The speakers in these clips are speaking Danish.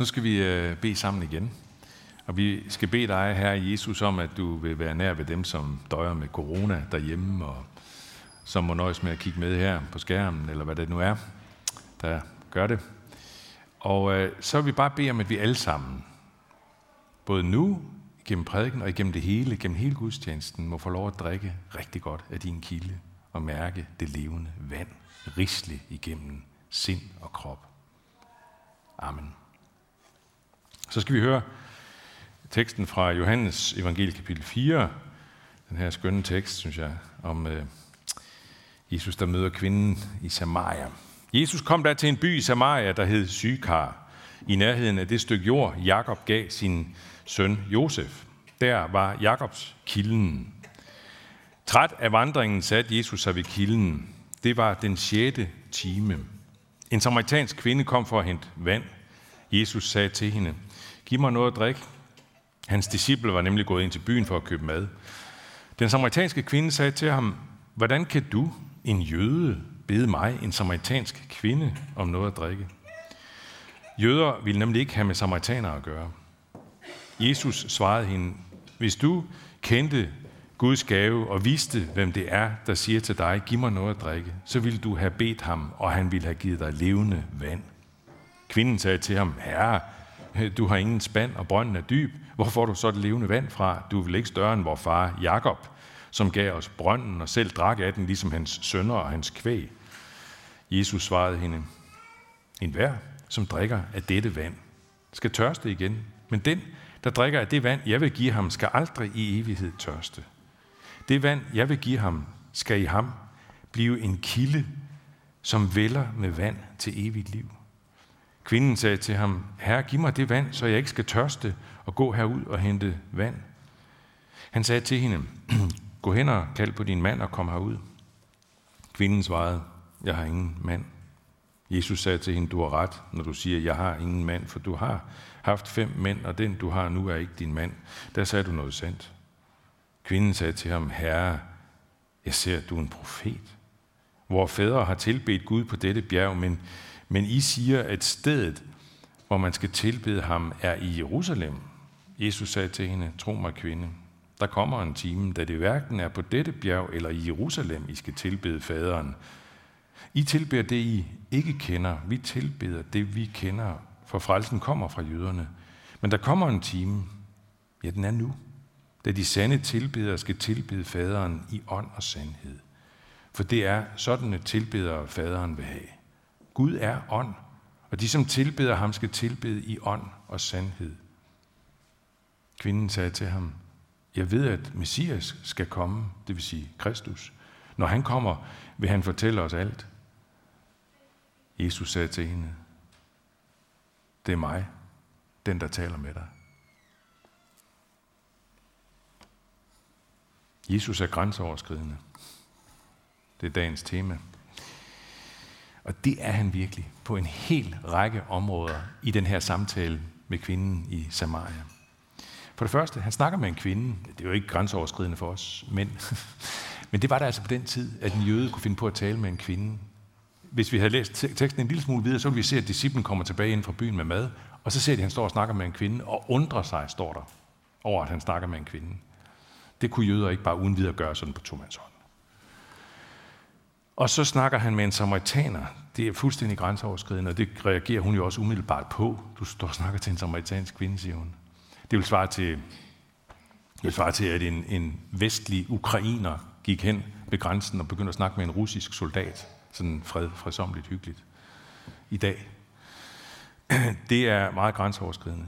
Nu skal vi øh, bede sammen igen. Og vi skal bede dig, Herre Jesus, om, at du vil være nær ved dem, som døjer med corona derhjemme, og som må nøjes med at kigge med her på skærmen, eller hvad det nu er, der gør det. Og øh, så vil vi bare bede om, at vi alle sammen, både nu, gennem prædiken og igennem det hele, gennem hele gudstjenesten, må få lov at drikke rigtig godt af din kilde og mærke det levende vand, risle igennem sind og krop. Amen. Så skal vi høre teksten fra Johannes evangelie kapitel 4. Den her skønne tekst, synes jeg, om øh, Jesus, der møder kvinden i Samaria. Jesus kom der til en by i Samaria, der hed Sykar, i nærheden af det stykke jord, Jakob gav sin søn Josef. Der var Jakobs kilden. Træt af vandringen satte Jesus sig ved kilden. Det var den sjette time. En samaritansk kvinde kom for at hente vand. Jesus sagde til hende, giv mig noget at drikke. Hans disciple var nemlig gået ind til byen for at købe mad. Den samaritanske kvinde sagde til ham, hvordan kan du, en jøde, bede mig, en samaritansk kvinde, om noget at drikke? Jøder ville nemlig ikke have med samaritanere at gøre. Jesus svarede hende, hvis du kendte Guds gave og vidste, hvem det er, der siger til dig, giv mig noget at drikke, så ville du have bedt ham, og han ville have givet dig levende vand. Kvinden sagde til ham, herre, du har ingen spand, og brønden er dyb. Hvor får du så det levende vand fra? Du er vel ikke større end vor far Jakob, som gav os brønden og selv drak af den, ligesom hans sønner og hans kvæg. Jesus svarede hende, en hver, som drikker af dette vand, skal tørste igen. Men den, der drikker af det vand, jeg vil give ham, skal aldrig i evighed tørste. Det vand, jeg vil give ham, skal i ham blive en kilde, som vælger med vand til evigt liv. Kvinden sagde til ham, Herre, giv mig det vand, så jeg ikke skal tørste og gå herud og hente vand. Han sagde til hende, gå hen og kald på din mand og kom herud. Kvinden svarede, jeg har ingen mand. Jesus sagde til hende, du har ret, når du siger, jeg har ingen mand, for du har haft fem mænd, og den du har nu er ikke din mand. Der sagde du noget sandt. Kvinden sagde til ham, Herre, jeg ser, at du er en profet. Vore fædre har tilbedt Gud på dette bjerg, men men I siger, at stedet, hvor man skal tilbede ham, er i Jerusalem. Jesus sagde til hende, tro mig kvinde, der kommer en time, da det hverken er på dette bjerg eller i Jerusalem, I skal tilbede faderen. I tilbeder det, I ikke kender. Vi tilbeder det, vi kender, for frelsen kommer fra jøderne. Men der kommer en time, ja, den er nu, da de sande tilbedere skal tilbede faderen i ånd og sandhed. For det er sådan, at tilbedere faderen vil have. Gud er ånd, og de, som tilbeder ham, skal tilbede i ånd og sandhed. Kvinden sagde til ham, jeg ved, at Messias skal komme, det vil sige Kristus. Når han kommer, vil han fortælle os alt. Jesus sagde til hende, det er mig, den der taler med dig. Jesus er grænseoverskridende. Det er dagens tema. Og det er han virkelig på en hel række områder i den her samtale med kvinden i Samaria. For det første, han snakker med en kvinde. Det er jo ikke grænseoverskridende for os, men, men det var der altså på den tid, at en jøde kunne finde på at tale med en kvinde. Hvis vi havde læst teksten en lille smule videre, så ville vi se, at disciplen kommer tilbage ind fra byen med mad, og så ser de, at han står og snakker med en kvinde, og undrer sig, står der, over at han snakker med en kvinde. Det kunne jøder ikke bare uden videre gøre sådan på hånd. Og så snakker han med en samaritaner. Det er fuldstændig grænseoverskridende, og det reagerer hun jo også umiddelbart på. Du står og snakker til en samaritansk kvinde, siger hun. Det vil svare til, det vil svare til at en, en vestlig ukrainer gik hen ved grænsen og begyndte at snakke med en russisk soldat. Sådan fred, fredsomligt hyggeligt. I dag. Det er meget grænseoverskridende.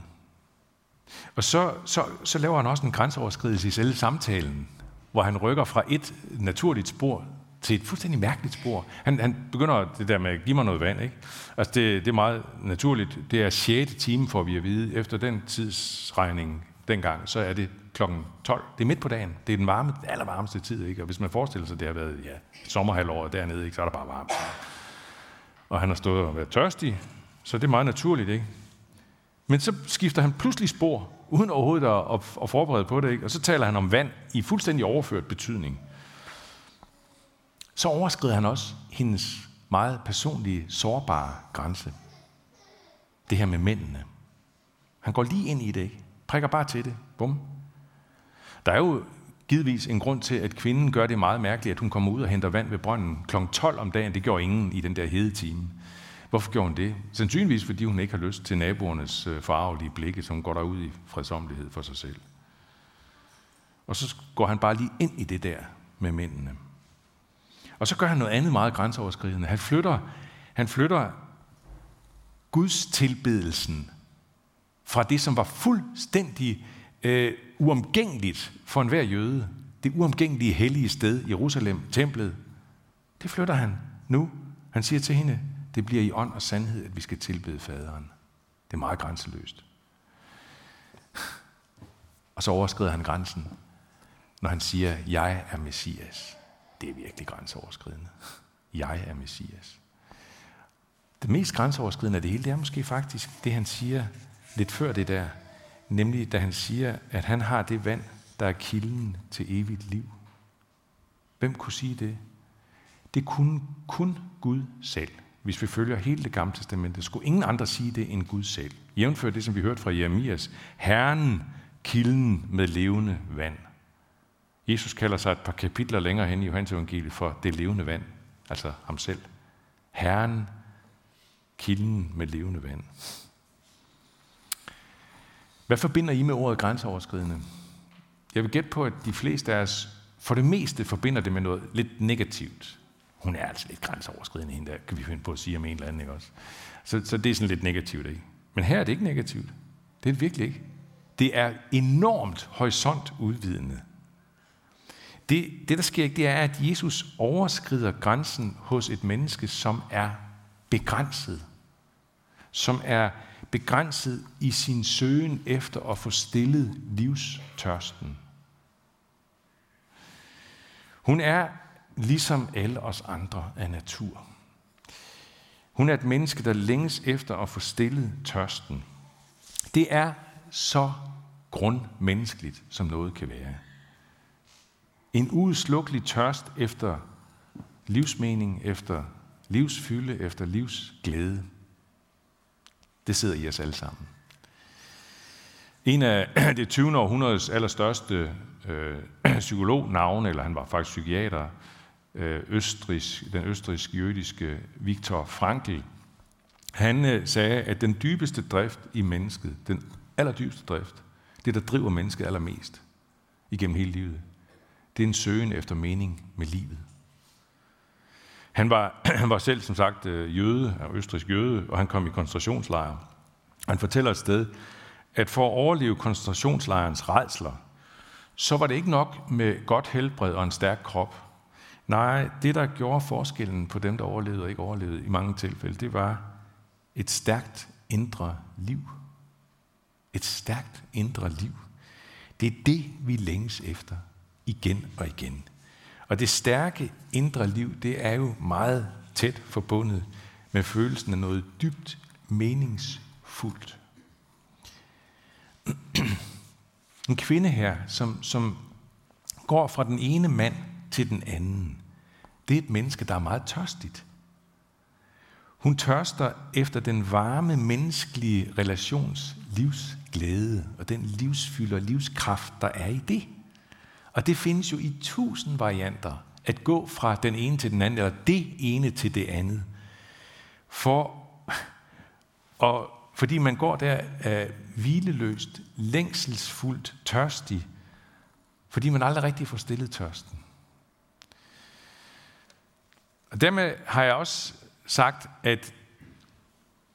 Og så, så, så laver han også en grænseoverskridelse i selve samtalen, hvor han rykker fra et naturligt spor til et fuldstændig mærkeligt spor. Han, han begynder det der med, giv mig noget vand. Ikke? Altså det, det er meget naturligt. Det er 6. time, får vi at vide. Efter den tidsregning dengang, så er det klokken 12. Det er midt på dagen. Det er den varme, allervarmeste tid. Ikke? Og hvis man forestiller sig, at det har været ja, sommerhalvåret dernede, ikke? så er der bare varmt. Og han har stået og været tørstig, så det er meget naturligt. Ikke? Men så skifter han pludselig spor, uden overhovedet at, at, at forberede på det. Ikke? Og så taler han om vand i fuldstændig overført betydning så overskrider han også hendes meget personlige, sårbare grænse. Det her med mændene. Han går lige ind i det, ikke? Prikker bare til det. Bum. Der er jo givetvis en grund til, at kvinden gør det meget mærkeligt, at hun kommer ud og henter vand ved brønden kl. 12 om dagen. Det gjorde ingen i den der hede time. Hvorfor gjorde hun det? Sandsynligvis fordi hun ikke har lyst til naboernes øh, farvelige blikke, som går derud i fredsomlighed for sig selv. Og så går han bare lige ind i det der med mændene. Og så gør han noget andet meget grænseoverskridende. Han flytter, han flytter Guds tilbedelsen fra det, som var fuldstændig øh, uomgængeligt for enhver jøde, det uomgængelige hellige sted, Jerusalem, templet, det flytter han nu. Han siger til hende, det bliver i ånd og sandhed, at vi skal tilbede faderen. Det er meget grænseløst. Og så overskrider han grænsen, når han siger, jeg er Messias. Det er virkelig grænseoverskridende. Jeg er Messias. Det mest grænseoverskridende af det hele, det er måske faktisk det, han siger lidt før det der. Nemlig, da han siger, at han har det vand, der er kilden til evigt liv. Hvem kunne sige det? Det kunne kun Gud selv. Hvis vi følger hele det gamle testamente, skulle ingen andre sige det end Gud selv. Jævnfør det, som vi hørte fra Jeremias. Herren, kilden med levende vand. Jesus kalder sig et par kapitler længere hen i Johannes evangeliet for det levende vand, altså ham selv. Herren, kilden med levende vand. Hvad forbinder I med ordet grænseoverskridende? Jeg vil gætte på, at de fleste af os for det meste forbinder det med noget lidt negativt. Hun er altså lidt grænseoverskridende, hende der, kan vi finde på at sige om en eller anden, ikke også? Så, så det er sådan lidt negativt, ikke? Men her er det ikke negativt. Det er det virkelig ikke. Det er enormt horisont udvidende. Det, det, der sker ikke, det er, at Jesus overskrider grænsen hos et menneske, som er begrænset. Som er begrænset i sin søgen efter at få stillet livstørsten. Hun er ligesom alle os andre af natur. Hun er et menneske, der længes efter at få stillet tørsten. Det er så grundmenneskeligt, som noget kan være. En udslukkelig tørst efter livsmening, efter livsfylde, efter livsglæde. Det sidder i os alle sammen. En af det 20. århundredes allerstørste øh, psykolognavne, eller han var faktisk psykiater, øh, østrisk, den østrisk-jødiske Viktor Frankl, han øh, sagde, at den dybeste drift i mennesket, den allerdybeste drift, det der driver mennesket allermest igennem hele livet, det er en søgen efter mening med livet. Han var, han var selv, som sagt, øh, jøde, østrisk jøde, og han kom i koncentrationslejre. Han fortæller et sted, at for at overleve koncentrationslejrens redsler, så var det ikke nok med godt helbred og en stærk krop. Nej, det der gjorde forskellen på dem, der overlevede og ikke overlevede i mange tilfælde, det var et stærkt indre liv. Et stærkt indre liv. Det er det, vi længes efter igen og igen. Og det stærke indre liv, det er jo meget tæt forbundet med følelsen af noget dybt meningsfuldt. En kvinde her, som, som går fra den ene mand til den anden, det er et menneske, der er meget tørstigt. Hun tørster efter den varme menneskelige relations livsglæde og den livsfylde og livskraft, der er i det. Og det findes jo i tusind varianter, at gå fra den ene til den anden, eller det ene til det andet. For, og fordi man går der af hvileløst, længselsfuldt, tørstig, fordi man aldrig rigtig får stillet tørsten. Og dermed har jeg også sagt, at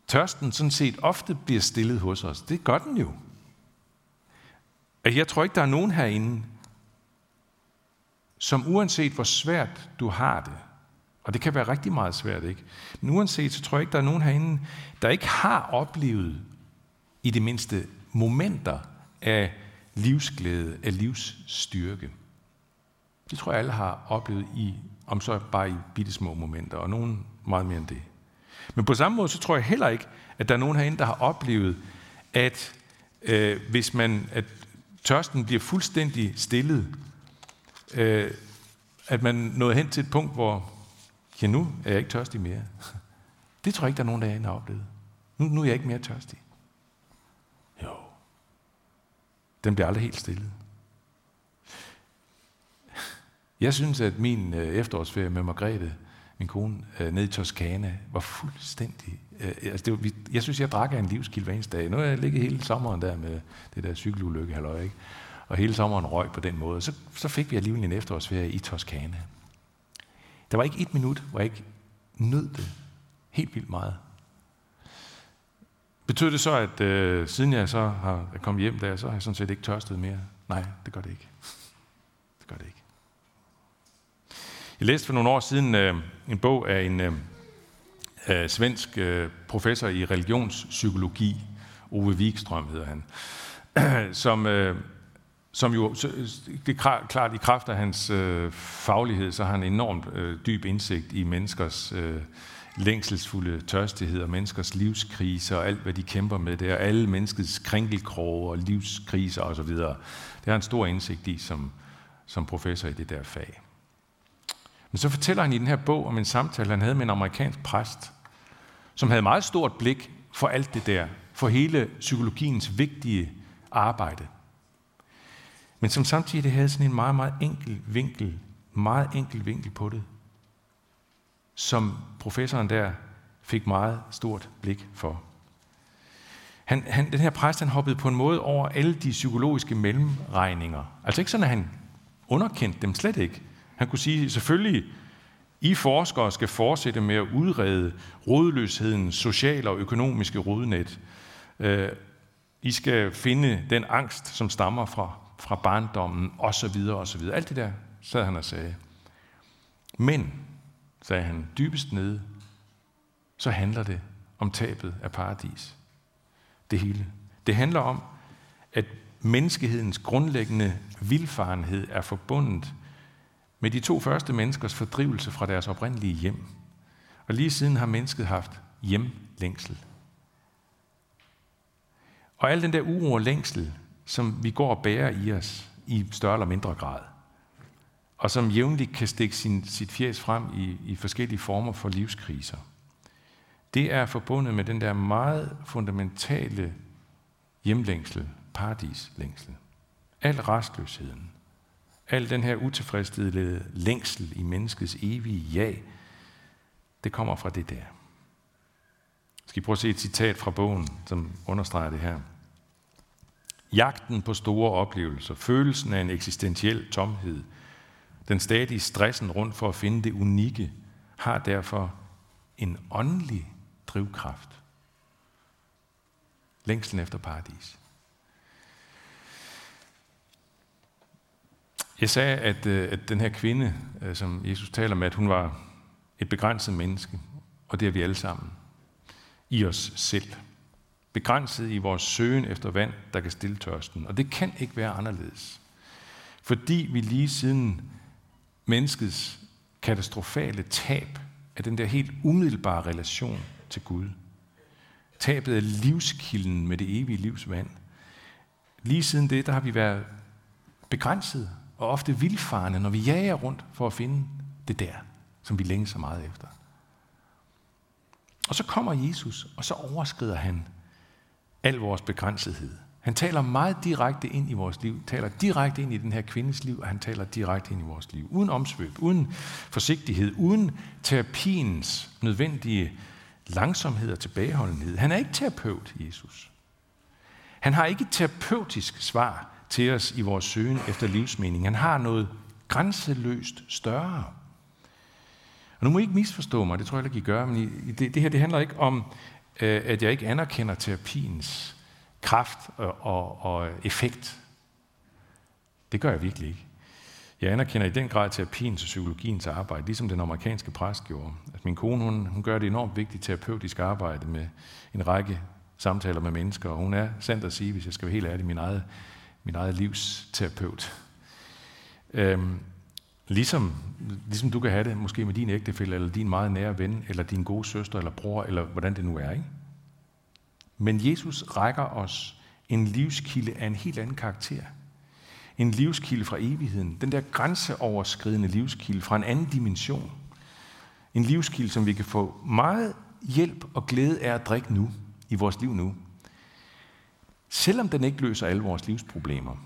tørsten sådan set ofte bliver stillet hos os. Det gør den jo. Jeg tror ikke, der er nogen herinde, som uanset hvor svært du har det, og det kan være rigtig meget svært, ikke? Men uanset, så tror jeg ikke, der er nogen herinde, der ikke har oplevet i det mindste momenter af livsglæde, af livsstyrke. Det tror jeg, alle har oplevet i, om så bare i bitte små momenter, og nogen meget mere end det. Men på samme måde, så tror jeg heller ikke, at der er nogen herinde, der har oplevet, at øh, hvis man, at tørsten bliver fuldstændig stillet, øh, at man nåede hen til et punkt, hvor, ja nu er jeg ikke tørstig mere. Det tror jeg ikke, der er nogen, der har oplevet. Nu, nu er jeg ikke mere tørstig. Jo. den bliver aldrig helt stillet. Jeg synes, at min øh, efterårsferie med Margrethe, min kone, øh, nede i Toskana, var fuldstændig... Øh, altså det var, jeg synes, jeg drak af en livskilde hver eneste dag. Nu har jeg ligget hele sommeren der med det der cykelulykke, halløj, ikke? Og hele sommeren røg på den måde. Så, så fik vi alligevel en efterårsferie i Toskana. Der var ikke et minut, hvor jeg ikke nød det helt vildt meget. Betød det så, at øh, siden jeg så har kommet hjem der, så har jeg sådan set ikke tørstet mere? Nej, det gør det ikke. Det gør det ikke. Jeg læste for nogle år siden øh, en bog af en øh, øh, svensk øh, professor i religionspsykologi, Ove Wikstrøm hedder han, som, øh, som jo, det er klart i kraft af hans øh, faglighed, så har han enormt øh, dyb indsigt i menneskers øh, længselsfulde tørstighed og menneskers livskriser og alt, hvad de kæmper med. der, alle menneskets krænkelkroge og livskriser osv. Det har han stor indsigt i som, som professor i det der fag. Men så fortæller han i den her bog om en samtale, han havde med en amerikansk præst, som havde meget stort blik for alt det der, for hele psykologiens vigtige arbejde. Men som samtidig havde sådan en meget, meget enkel vinkel, meget enkel vinkel på det, som professoren der fik meget stort blik for. Han, han, den her præst, han hoppede på en måde over alle de psykologiske mellemregninger. Altså ikke sådan, at han underkendte dem slet ikke. Han kunne sige, selvfølgelig, I forskere skal fortsætte med at udrede rådløshedens sociale og økonomiske rodnet. Øh, I skal finde den angst, som stammer fra, fra barndommen, osv. osv. Alt det der sad han og sagde. Men sagde han, dybest nede, så handler det om tabet af paradis. Det hele. Det handler om, at menneskehedens grundlæggende vilfarenhed er forbundet med de to første menneskers fordrivelse fra deres oprindelige hjem. Og lige siden har mennesket haft hjemlængsel. Og al den der uro og længsel, som vi går og bærer i os i større eller mindre grad – og som jævnligt kan stikke sin, sit fjæs frem i, i forskellige former for livskriser. Det er forbundet med den der meget fundamentale hjemlængsel, paradislængsel. Al restløsheden, al den her utilfredsstillede længsel i menneskets evige ja, det kommer fra det der. Skal I prøve at se et citat fra bogen, som understreger det her. Jagten på store oplevelser, følelsen af en eksistentiel tomhed – den stadige stressen rundt for at finde det unikke, har derfor en åndelig drivkraft. Længslen efter paradis. Jeg sagde, at, øh, at den her kvinde, øh, som Jesus taler med, at hun var et begrænset menneske, og det er vi alle sammen. I os selv. Begrænset i vores søgen efter vand, der kan stille tørsten. Og det kan ikke være anderledes. Fordi vi lige siden menneskets katastrofale tab af den der helt umiddelbare relation til Gud. Tabet af livskilden med det evige livs vand. Lige siden det, der har vi været begrænset og ofte vildfarende, når vi jager rundt for at finde det der, som vi længes så meget efter. Og så kommer Jesus, og så overskrider han al vores begrænsethed. Han taler meget direkte ind i vores liv, taler direkte ind i den her kvindes liv, og han taler direkte ind i vores liv. Uden omsvøb, uden forsigtighed, uden terapiens nødvendige langsomhed og tilbageholdenhed. Han er ikke terapeut, Jesus. Han har ikke et terapeutisk svar til os i vores søgen efter livsmening. Han har noget grænseløst større. Og nu må I ikke misforstå mig, det tror jeg ikke, I gør, men det, det her det handler ikke om, øh, at jeg ikke anerkender terapiens kraft og, og, og effekt. Det gør jeg virkelig ikke. Jeg anerkender i den grad terapiens og psykologiens arbejde, ligesom den amerikanske præst gjorde. At min kone hun, hun gør det enormt vigtigt terapeutisk arbejde med en række samtaler med mennesker, og hun er sandt at sige, hvis jeg skal være helt ærlig, min eget, min eget livsterapeut. Øhm, ligesom, ligesom du kan have det, måske med din ægtefælle, eller din meget nære ven, eller din gode søster, eller bror, eller hvordan det nu er. Ikke? Men Jesus rækker os en livskilde af en helt anden karakter. En livskilde fra evigheden. Den der grænseoverskridende livskilde fra en anden dimension. En livskilde, som vi kan få meget hjælp og glæde af at drikke nu, i vores liv nu. selvom den ikke løser alle vores livsproblemer.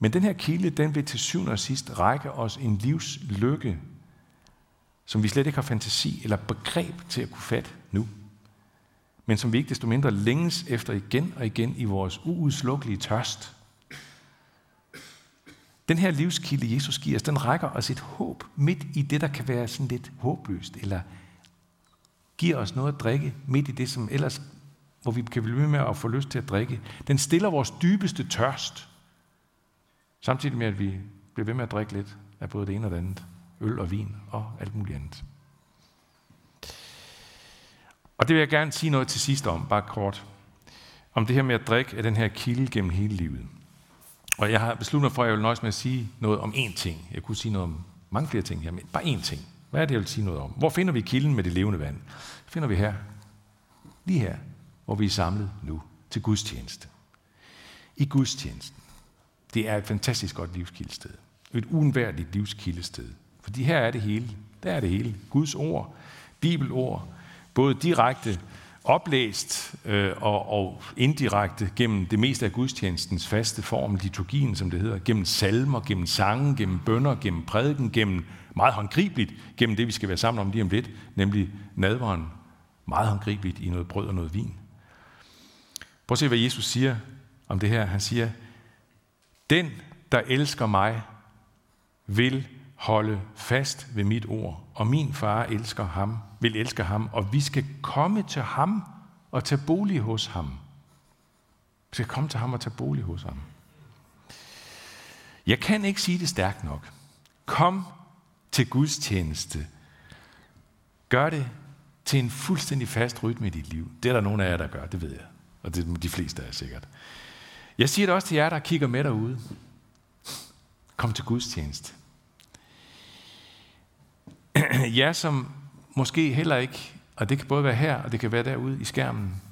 Men den her kilde, den vil til syvende og sidst række os en livslykke, som vi slet ikke har fantasi eller begreb til at kunne fatte nu. Men som vi ikke desto mindre længes efter igen og igen i vores uudslukkelige tørst. Den her livskilde, Jesus giver os, den rækker os et håb midt i det, der kan være sådan lidt håbløst, eller giver os noget at drikke midt i det, som ellers, hvor vi kan blive med at få lyst til at drikke. Den stiller vores dybeste tørst, samtidig med, at vi bliver ved med at drikke lidt af både det ene og det andet. Øl og vin og alt muligt andet. Og det vil jeg gerne sige noget til sidst om, bare kort. Om det her med at drikke af den her kilde gennem hele livet. Og jeg har besluttet mig for, at jeg vil nøjes med at sige noget om én ting. Jeg kunne sige noget om mange flere ting her, men bare én ting. Hvad er det, jeg vil sige noget om? Hvor finder vi kilden med det levende vand? Det finder vi her. Lige her, hvor vi er samlet nu til gudstjeneste. I gudstjenesten. Det er et fantastisk godt livskildested. Et uundværligt livskildested. Fordi her er det hele. Der er det hele. Guds ord, bibelord, både direkte oplæst øh, og, og indirekte gennem det meste af gudstjenestens faste form, liturgien, som det hedder, gennem salmer, gennem sange, gennem bønder, gennem prædiken, gennem meget håndgribeligt, gennem det, vi skal være sammen om lige om lidt, nemlig nadveren, meget håndgribeligt i noget brød og noget vin. Prøv at se, hvad Jesus siger om det her. Han siger, den, der elsker mig, vil holde fast ved mit ord, og min far elsker ham, vil elske ham, og vi skal komme til ham og tage bolig hos ham. Vi skal komme til ham og tage bolig hos ham. Jeg kan ikke sige det stærkt nok. Kom til Guds tjeneste. Gør det til en fuldstændig fast rytme i dit liv. Det er der nogen af jer, der gør, det ved jeg. Og det er de fleste af jer sikkert. Jeg siger det også til jer, der kigger med derude. Kom til Guds tjeneste. jer, som måske heller ikke, og det kan både være her, og det kan være derude i skærmen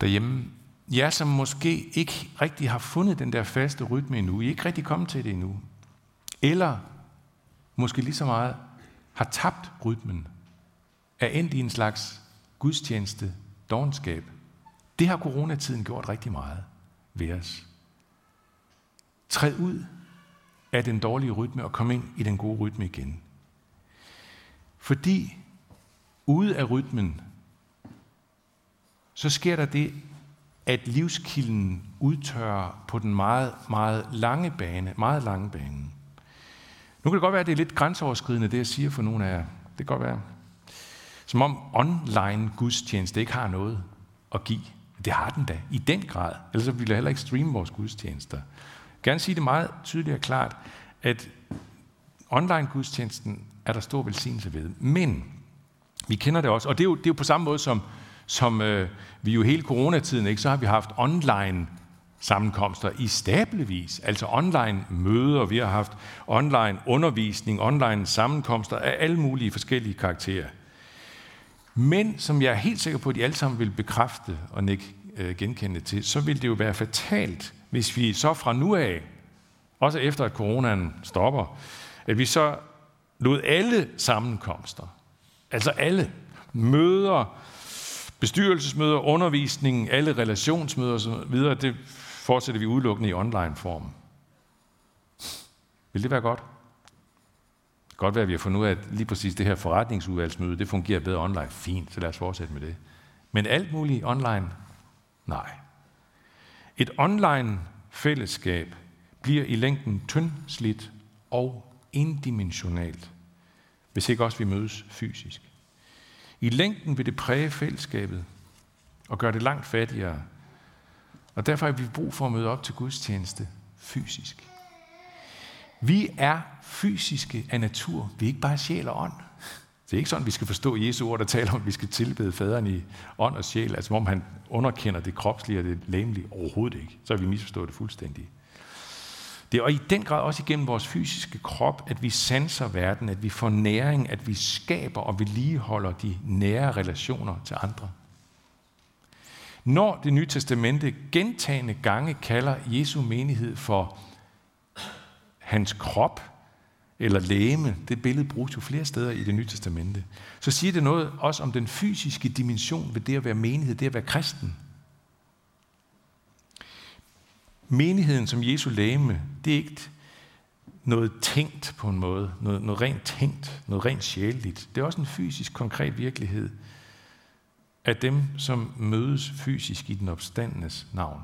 derhjemme, jer, som måske ikke rigtig har fundet den der faste rytme endnu, I er ikke rigtig kommet til det endnu, eller måske lige så meget har tabt rytmen, er endt i en slags gudstjeneste, dogenskab. Det har coronatiden gjort rigtig meget ved os. Træd ud af den dårlige rytme og kom ind i den gode rytme igen. Fordi ude af rytmen, så sker der det, at livskilden udtørrer på den meget, meget lange bane, meget lange bane. Nu kan det godt være, at det er lidt grænseoverskridende, det jeg siger for nogle af jer. Det kan godt være. Som om online gudstjeneste ikke har noget at give. Det har den da, i den grad. Ellers ville jeg heller ikke streame vores gudstjenester. Jeg vil gerne sige det meget tydeligt og klart, at online gudstjenesten er der stor velsignelse ved. Men vi kender det også, og det er jo, det er jo på samme måde som, som øh, vi jo hele coronatiden, ikke, så har vi haft online sammenkomster i stablevis, altså online møder, vi har haft online undervisning, online sammenkomster af alle mulige forskellige karakterer. Men som jeg er helt sikker på, at de alle sammen vil bekræfte og ikke øh, genkende til, så vil det jo være fatalt, hvis vi så fra nu af, også efter at coronaen stopper, at vi så lod alle sammenkomster, altså alle møder, bestyrelsesmøder, undervisning, alle relationsmøder osv., det fortsætter vi udelukkende i online form. Vil det være godt? Godt være, at vi har fundet ud af, at lige præcis det her forretningsudvalgsmøde, det fungerer bedre online. Fint, så lad os fortsætte med det. Men alt muligt online? Nej. Et online fællesskab bliver i længden tyndslidt og indimensionalt, hvis ikke også vi mødes fysisk. I længden vil det præge fællesskabet og gøre det langt fattigere. Og derfor har vi brug for at møde op til gudstjeneste fysisk. Vi er fysiske af natur. Vi er ikke bare sjæl og ånd. Det er ikke sådan, vi skal forstå Jesu ord, der taler om, at vi skal tilbede faderen i ånd og sjæl, altså om han underkender det kropslige og det læmelige. Overhovedet ikke. Så har vi misforstået det fuldstændig. Det er i den grad også igennem vores fysiske krop, at vi sanser verden, at vi får næring, at vi skaber og vedligeholder de nære relationer til andre. Når det nye testamente gentagende gange kalder Jesu menighed for hans krop eller læme, det billede bruges jo flere steder i det nye testamente, så siger det noget også om den fysiske dimension ved det at være menighed, det at være kristen. menigheden som Jesu læme, det er ikke noget tænkt på en måde, noget, noget rent tænkt, noget rent sjældent. Det er også en fysisk, konkret virkelighed af dem, som mødes fysisk i den opstandenes navn.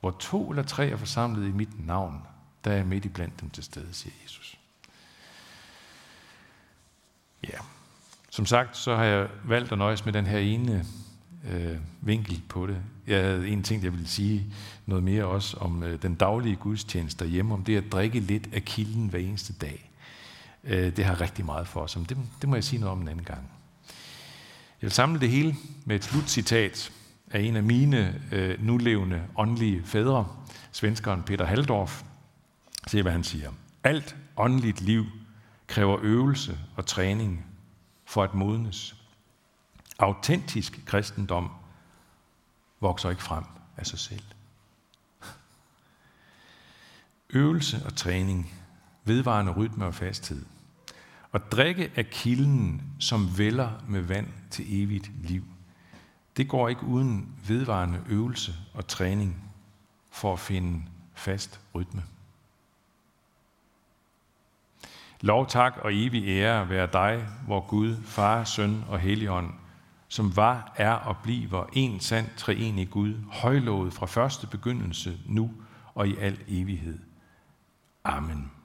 Hvor to eller tre er forsamlet i mit navn, der er jeg midt i blandt dem til stede, siger Jesus. Ja, som sagt, så har jeg valgt at nøjes med den her ene øh, vinkel på det. Jeg havde en ting, jeg ville sige noget mere også om øh, den daglige gudstjeneste derhjemme, om det at drikke lidt af kilden hver eneste dag. Øh, det har rigtig meget for os, det, det må jeg sige noget om en anden gang. Jeg vil samle det hele med et slutcitat af en af mine øh, nulevende åndelige fædre, svenskeren Peter Haldorf. Se, hvad han siger. Alt åndeligt liv kræver øvelse og træning for at modnes. Autentisk kristendom vokser ikke frem af sig selv. Øvelse og træning, vedvarende rytme og fasthed. Og drikke af kilden, som vælger med vand til evigt liv. Det går ikke uden vedvarende øvelse og træning for at finde fast rytme. Lov, tak og evig ære være dig, hvor Gud, Far, Søn og Helligånd, som var, er og bliver en sand treenig Gud, højlovet fra første begyndelse, nu og i al evighed. Amen.